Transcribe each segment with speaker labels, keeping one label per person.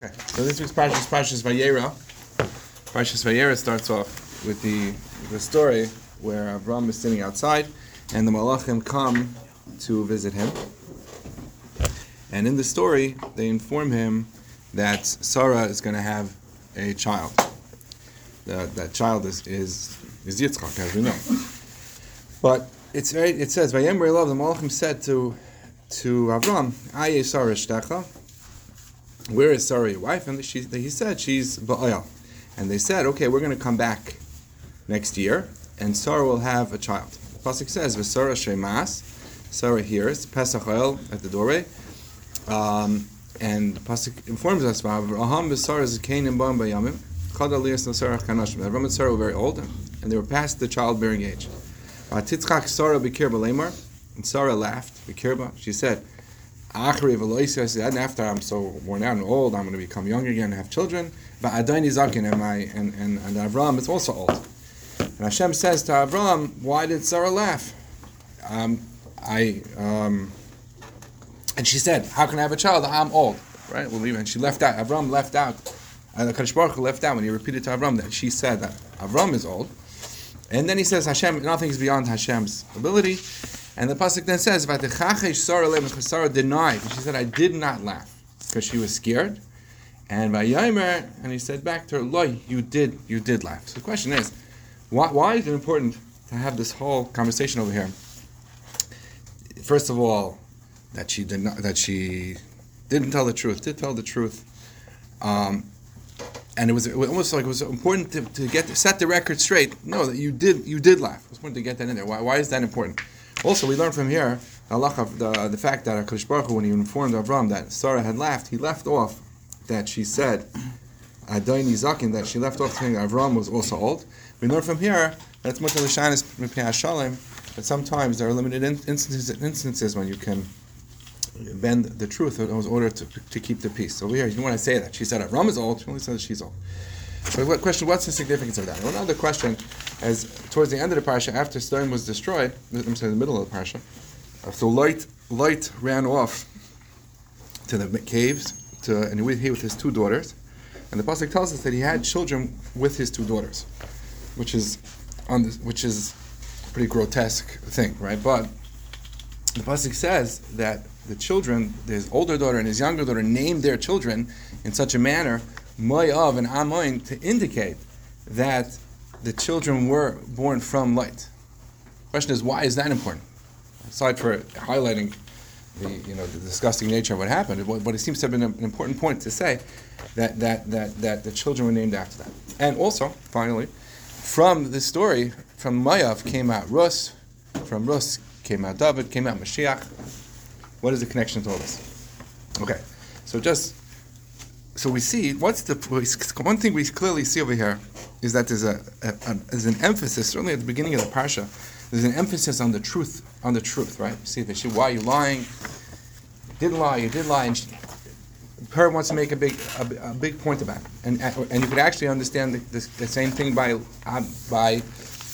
Speaker 1: Okay, so this week's Parshas Parshas Vayera. Parshas Vayera starts off with the the story where Avram is sitting outside, and the Malachim come to visit him. And in the story, they inform him that Sarah is going to have a child. That that child is is is Yitzchak, as we know. But it's very. It says Vayem love the Malachim said to to Avram, Aye Sarah Shtecha where is Sarah your wife? And she, he said she's Ba'al. And they said, okay, we're going to come back next year, and Sarah will have a child. The pasuk says, "V'Sarah shemas." Sarah hears Pesach oil at the doorway, um, and the pasuk informs us about Avraham v'Sarah zekanim ba'am bayamim. Chad aliyas Sarah kanashim. Avraham and Sarah were very old, and they were past the childbearing age. Titzchak Sarah b'kir b'lemar, and Sarah laughed b'kirba. She said. And after I'm so worn out and old, I'm going to become young again and have children. But Adoni Zakin and my and, and, and Avram is also old. And Hashem says to Avram, "Why did Sarah laugh?" Um, I um, and she said, "How can I have a child? I'm old." Right? Well, even she left out. Avram left out. And the Kadosh Baruch left out when he repeated to Avram that she said that Avram is old. And then he says, "Hashem, nothing is beyond Hashem's ability." And the pasuk then says, Sarah denied. She said, "I did not laugh because she was scared." And Vayomer, and he said back to her, "Loy, you did, you did laugh." So the question is, why, why is it important to have this whole conversation over here? First of all, that she did not, that she didn't tell the truth, did tell the truth. Um, and it was, it was, almost like it was important to, to get set the record straight. No, that you did you did laugh. It was important to get that in there. Why, why is that important? Also, we learn from here the, the fact that Hakadosh Baruch when he informed Avram that Sarah had laughed, he left off that she said Adoni Zakin that she left off saying Avram was also old. We learn from here that it's mutar l'shanis Hashalem that sometimes there are limited instances, instances when you can bend the truth in order to, to keep the peace. So here, you want to say that. She said Avram is old, she only says she's old. So what question, what's the significance of that? One other question as towards the end of the parsha, after Sodom was destroyed, I'm sorry, the middle of the parsha, uh, so Lot, Lot ran off to the caves, to, and he with his two daughters, and the pasuk tells us that he had children with his two daughters, which is on this, which is a pretty grotesque thing, right? But the pasuk says that the children, his older daughter and his younger daughter, named their children in such a manner, Moyav and Amoin, to indicate that the children were born from Lot. The question is, why is that important? Aside for highlighting the you know the disgusting nature of what happened, but it seems to have been an important point to say that that that that the children were named after that. And also, finally, from the story, from Mayav came out Rus, from Rus came out David, came out Mashiach. What is the connection to all this? Okay, so just so we see what's the one thing we clearly see over here is that there's a, a, a there's an emphasis certainly at the beginning of the parsha there's an emphasis on the truth on the truth right? See that why are you lying? You didn't lie you did lie and she, her wants to make a big a, a, big point about it. And and you could actually understand the, the, the same thing by uh, by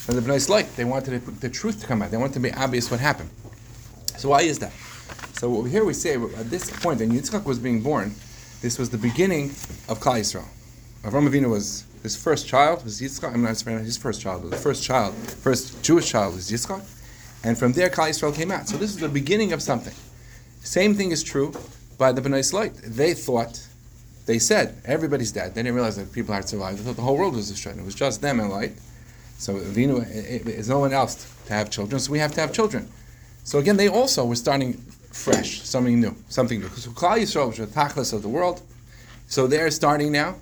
Speaker 1: the Bnei Lot they wanted the, the truth to come out. They wanted to be obvious what happened. So why is that? So here we say at this point when Yitzchak was being born this was the beginning of Klal Yisrael. Avram Avinu was his first child was Yitzchak. I'm not saying his first child, but the first child, first Jewish child was Yitzchak, and from there Klal Yisrael came out. So this is the beginning of something. Same thing is true by the Bnei Slight. They thought, they said everybody's dead. They didn't realize that people had survived. They thought the whole world was destroyed. It was just them and Lot. So Avinu is no one else to have children. So we have to have children. So again, they also were starting fresh, something new, something new. So Klal Yisrael was the tachlis of the world. So they're starting now,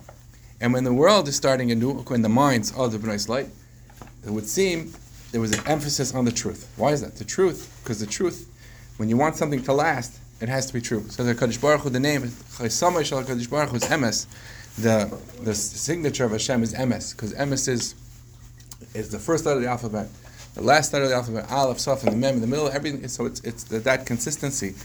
Speaker 1: and when the world is starting anew, when the minds of the Bnei Lot, it would seem there was an emphasis on the truth. Why is that? The truth, because the truth, when you want something to last, it has to be true. So the Kadosh Baruch Hu, the name Kadosh Baruch Hu is Emes. The the signature of Hashem is Emes, because Emes is is the first letter of the alphabet the last letter of the alphabet, Aleph, Saf, and the Mem in the middle, everything. So it's, it's that, that consistency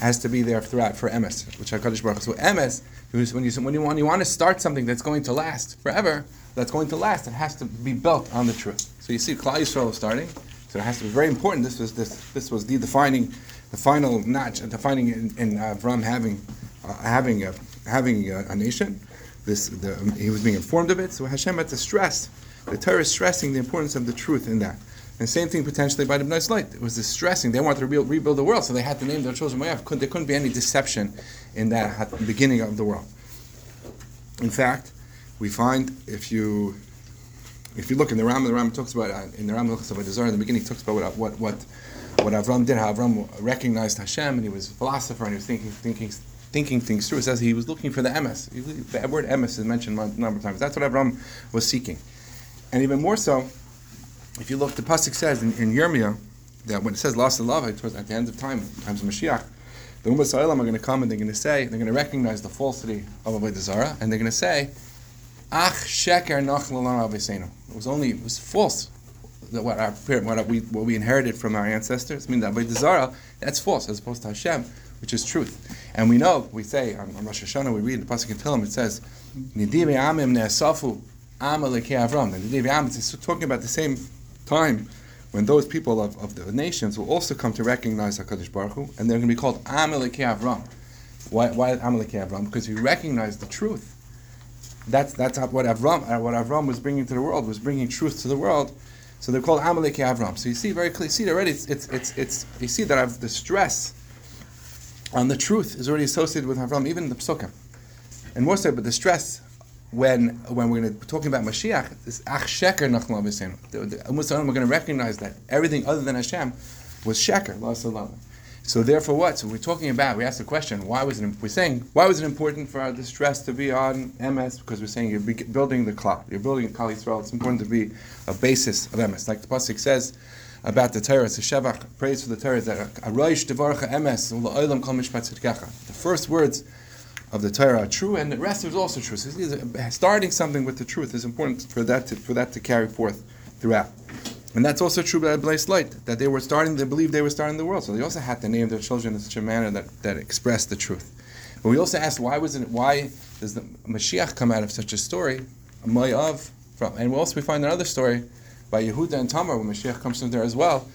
Speaker 1: has to be there throughout for Emes, which Hakadosh Baruch. So Emes, when you when you want you want to start something that's going to last forever, that's going to last, it has to be built on the truth. So you see, Klal Yisrael starting, so it has to be very important. This was this this was the defining, the final notch, defining in, in uh, Avram having uh, having a, having a, a nation. This the, he was being informed of it. So Hashem had to stress. The Torah is stressing the importance of the truth in that. And the same thing potentially by the Bnei Lot. It was distressing. They wanted to rebuild, the world, so they had to name their children Moab. Couldn't, there couldn't be any deception in that beginning of the world. In fact, we find if you if you look in the Ram, the Ram talks about in the Ram talks about Zohar in the beginning. Talks about what what what what Avram did. How Avram recognized Hashem, and he was a philosopher, and he was thinking thinking thinking things through. It says he was looking for the emes. The word emes is mentioned a number of times. That's what Avram was seeking, and even more so, if you look, the pasuk says in, in Yirmiyah that when it says lost the love at the end of time, times of Mashiach, the Ummah Sa'ilam are going to come and they're going to say, they're going to recognize the falsity of Avodah Zarah, and they're going to say, Ach sheker nach It was only, it was false. That What, our, what, we, what we inherited from our ancestors, I mean, that Avodah Zarah, that's false, as opposed to Hashem, which is truth. And we know, we say on, on Rosh Hashanah, we read in the Pasuk in Tehillim, it says, Nidim amim ne'asafu amalekei Avram. And Nidim amim, it's talking about the same time when those people of, of the nations will also come to recognize HaKadosh Baruch Hu, and they're going to be called Amalekei Avram. Why, why Amalekei Avram? Because you recognize the truth. That's, that's what Avram, uh, what Avram was bringing to the world, was bringing truth to the world. So they're called Amalekei Avram. So you see very clearly, see already, it's, it's, it's, it's, you see that I've, the stress on the truth is already associated with Avram, even in the Psukim. And more so, but the stress when when we're going to talking about Mashiach, this Ach Sheker Nachmal We're going to recognize that everything other than Hashem was Sheker, So therefore, what? So we're talking about. We asked the question: Why was it? We're saying why was it important for our distress to be on Emes? Because we're saying you're building the Klal. You're building a Klal Yisrael. It's important to be a basis of Emes, like the pasuk says about the Torah. A Shevach praise for the Torah that Aroish Devarcha Emes The first words of the Torah are true, and the rest is also true. So uh, starting something with the truth is important for that to, for that to carry forth throughout. And that's also true by Blaise Light, that they were starting, they believed they were starting the world. So they also had to name their children in such a manner that, that expressed the truth. But we also asked why was it why does the Mashiach come out of such a story, a Mayav, from and also we find another story by Yehuda and Tamar when Mashiach comes from there as well,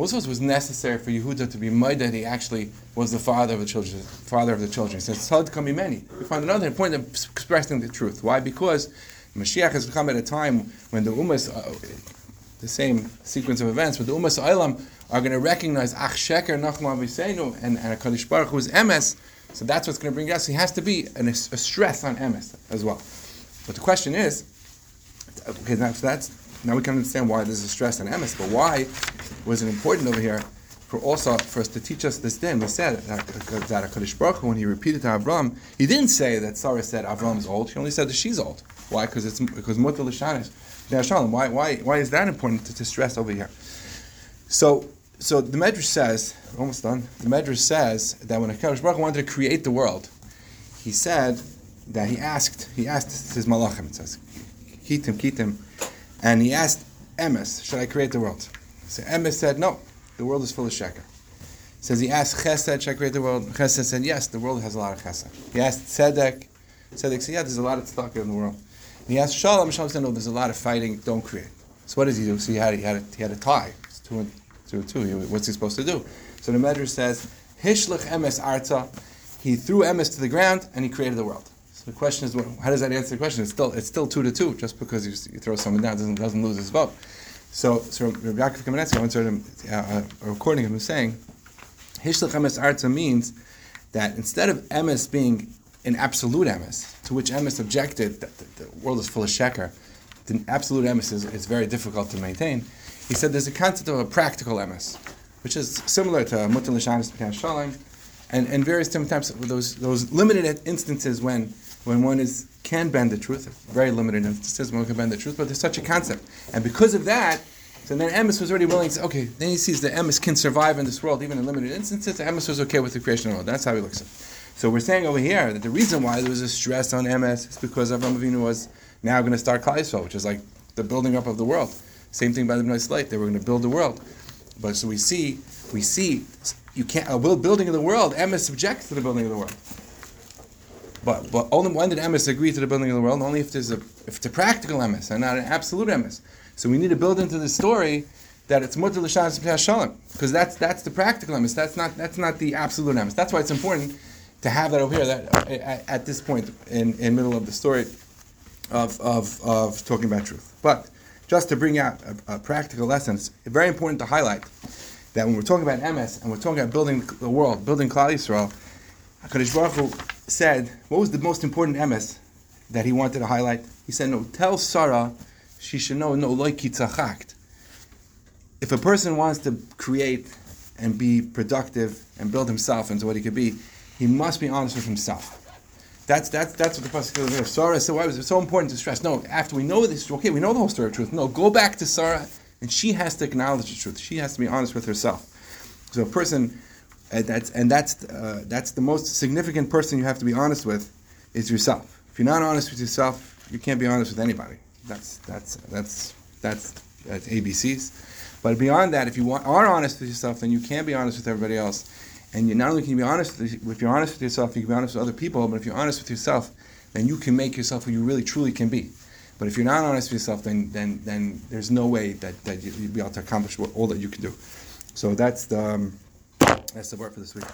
Speaker 1: also was necessary for Yehuda to be made that he actually was the father of the children. Father of the children. He says, "Tzad kami many." We find another point of expressing the truth. Why? Because Mashiach has come at a time when the Ummahs, uh, the same sequence of events, but the Ummahs Eilam are going to recognize Ach Sheker Nachma Visenu and and Hakadosh Baruch Hu is Emes. So that's what's going to bring us. He has to be an, a stress on Emes as well. But the question is, okay, now, so that's now we can understand why there's a stress on emes, but why was it important over here for also for us to teach us this din? We said that, that Hakadosh Baruch Hu, when he repeated to Avram, he didn't say that Sarah said Avram's old. He only said that she's old. Why? Because it's because Mutter Lishanish. Why, why, why is that important to, to stress over here? So, so the Medrash says, almost done. The Medrash says that when Hakadosh Baruch Hu wanted to create the world, he said that he asked, he asked his malachim. It says, kitim, kitim and he asked Emes, should I create the world? So Emes said, no, the world is full of sheker. Says he asked Chesed, should I create the world? Chesed said, yes, the world has a lot of Chesed. He asked Tzedek, Tzedek said, yeah, there's a lot of tzedakah in the world. And he asked Shalom, Shalom said, no, there's a lot of fighting, don't create. So what does he do? So he had, he had, a, he had a tie. It's two and two and two. What's he supposed to do? So the Medrash says, Hishlech Emes Arta, he threw Emes to the ground and he created the world. So the question is, how does that answer the question? It's still it's still two to two. Just because you, you throw someone down doesn't doesn't lose his vote. So so Rabbi Yaakov Kamenetsky, I heard him, uh, a recording of him saying, Hishlach emes arta means that instead of emes being an absolute emes, to which emes objected that the, the, world is full of sheker, the absolute emes is, is very difficult to maintain. He said there's a concept of a practical emes, which is similar to mutal shalom, and and various different types of those those limited instances when when one is can bend the truth, very limited instances one can bend the truth, but there's such a concept. And because of that, so then Emes was already willing to say, okay, then he sees that Emes can survive in this world, even in limited instances. Emes was okay with the creation of the world. That's how he looks at it. So we're saying over here that the reason why there was a stress on Emes is because Avram Avinu was now going to start Klal which is like the building up of the world. Same thing by the Bnei Lot; they were going to build the world. But so we see, we see, you can't a building of the world. Emes objects to the building of the world. But but only when did emes agree to the building of the world? Only if there's a if it's a practical emes and not an absolute emes. So we need to build into the story that it's mutter l'shas shalom because that's that's the practical emes. That's not that's not the absolute emes. That's why it's important to have that over here, that at, at this point in in middle of the story of of of talking about truth. But just to bring out a, a practical lesson, it's very important to highlight that when we're talking about Emes and we're talking about building the world, building Klal Yisrael, Hakadosh Baruch Hu said, what was the most important Emes that he wanted to highlight? He said, no, tell Sarah she should know no loy kitzachakt. If a person wants to create and be productive and build himself into what he could be, he must be honest with himself. That's that's that's what the pasuk is. Sarah said, "Why was it so important to stress?" No, after we know this, okay, we know the whole story of truth. No, go back to Sarah, and she has to acknowledge the truth. She has to be honest with herself. So a person, and that's and that's uh, that's the most significant person you have to be honest with is yourself. If you're not honest with yourself, you can't be honest with anybody. That's that's that's that's, that's ABCs. But beyond that, if you want, are honest with yourself, then you can be honest with everybody else. And you not only can you be honest, with, if you're honest with yourself, you can be honest with other people. But if you're honest with yourself, then you can make yourself who you really truly can be. But if you're not honest with yourself, then then then there's no way that, that you, you'll be able to accomplish all that you can do. So that's the um, that's the word for this week.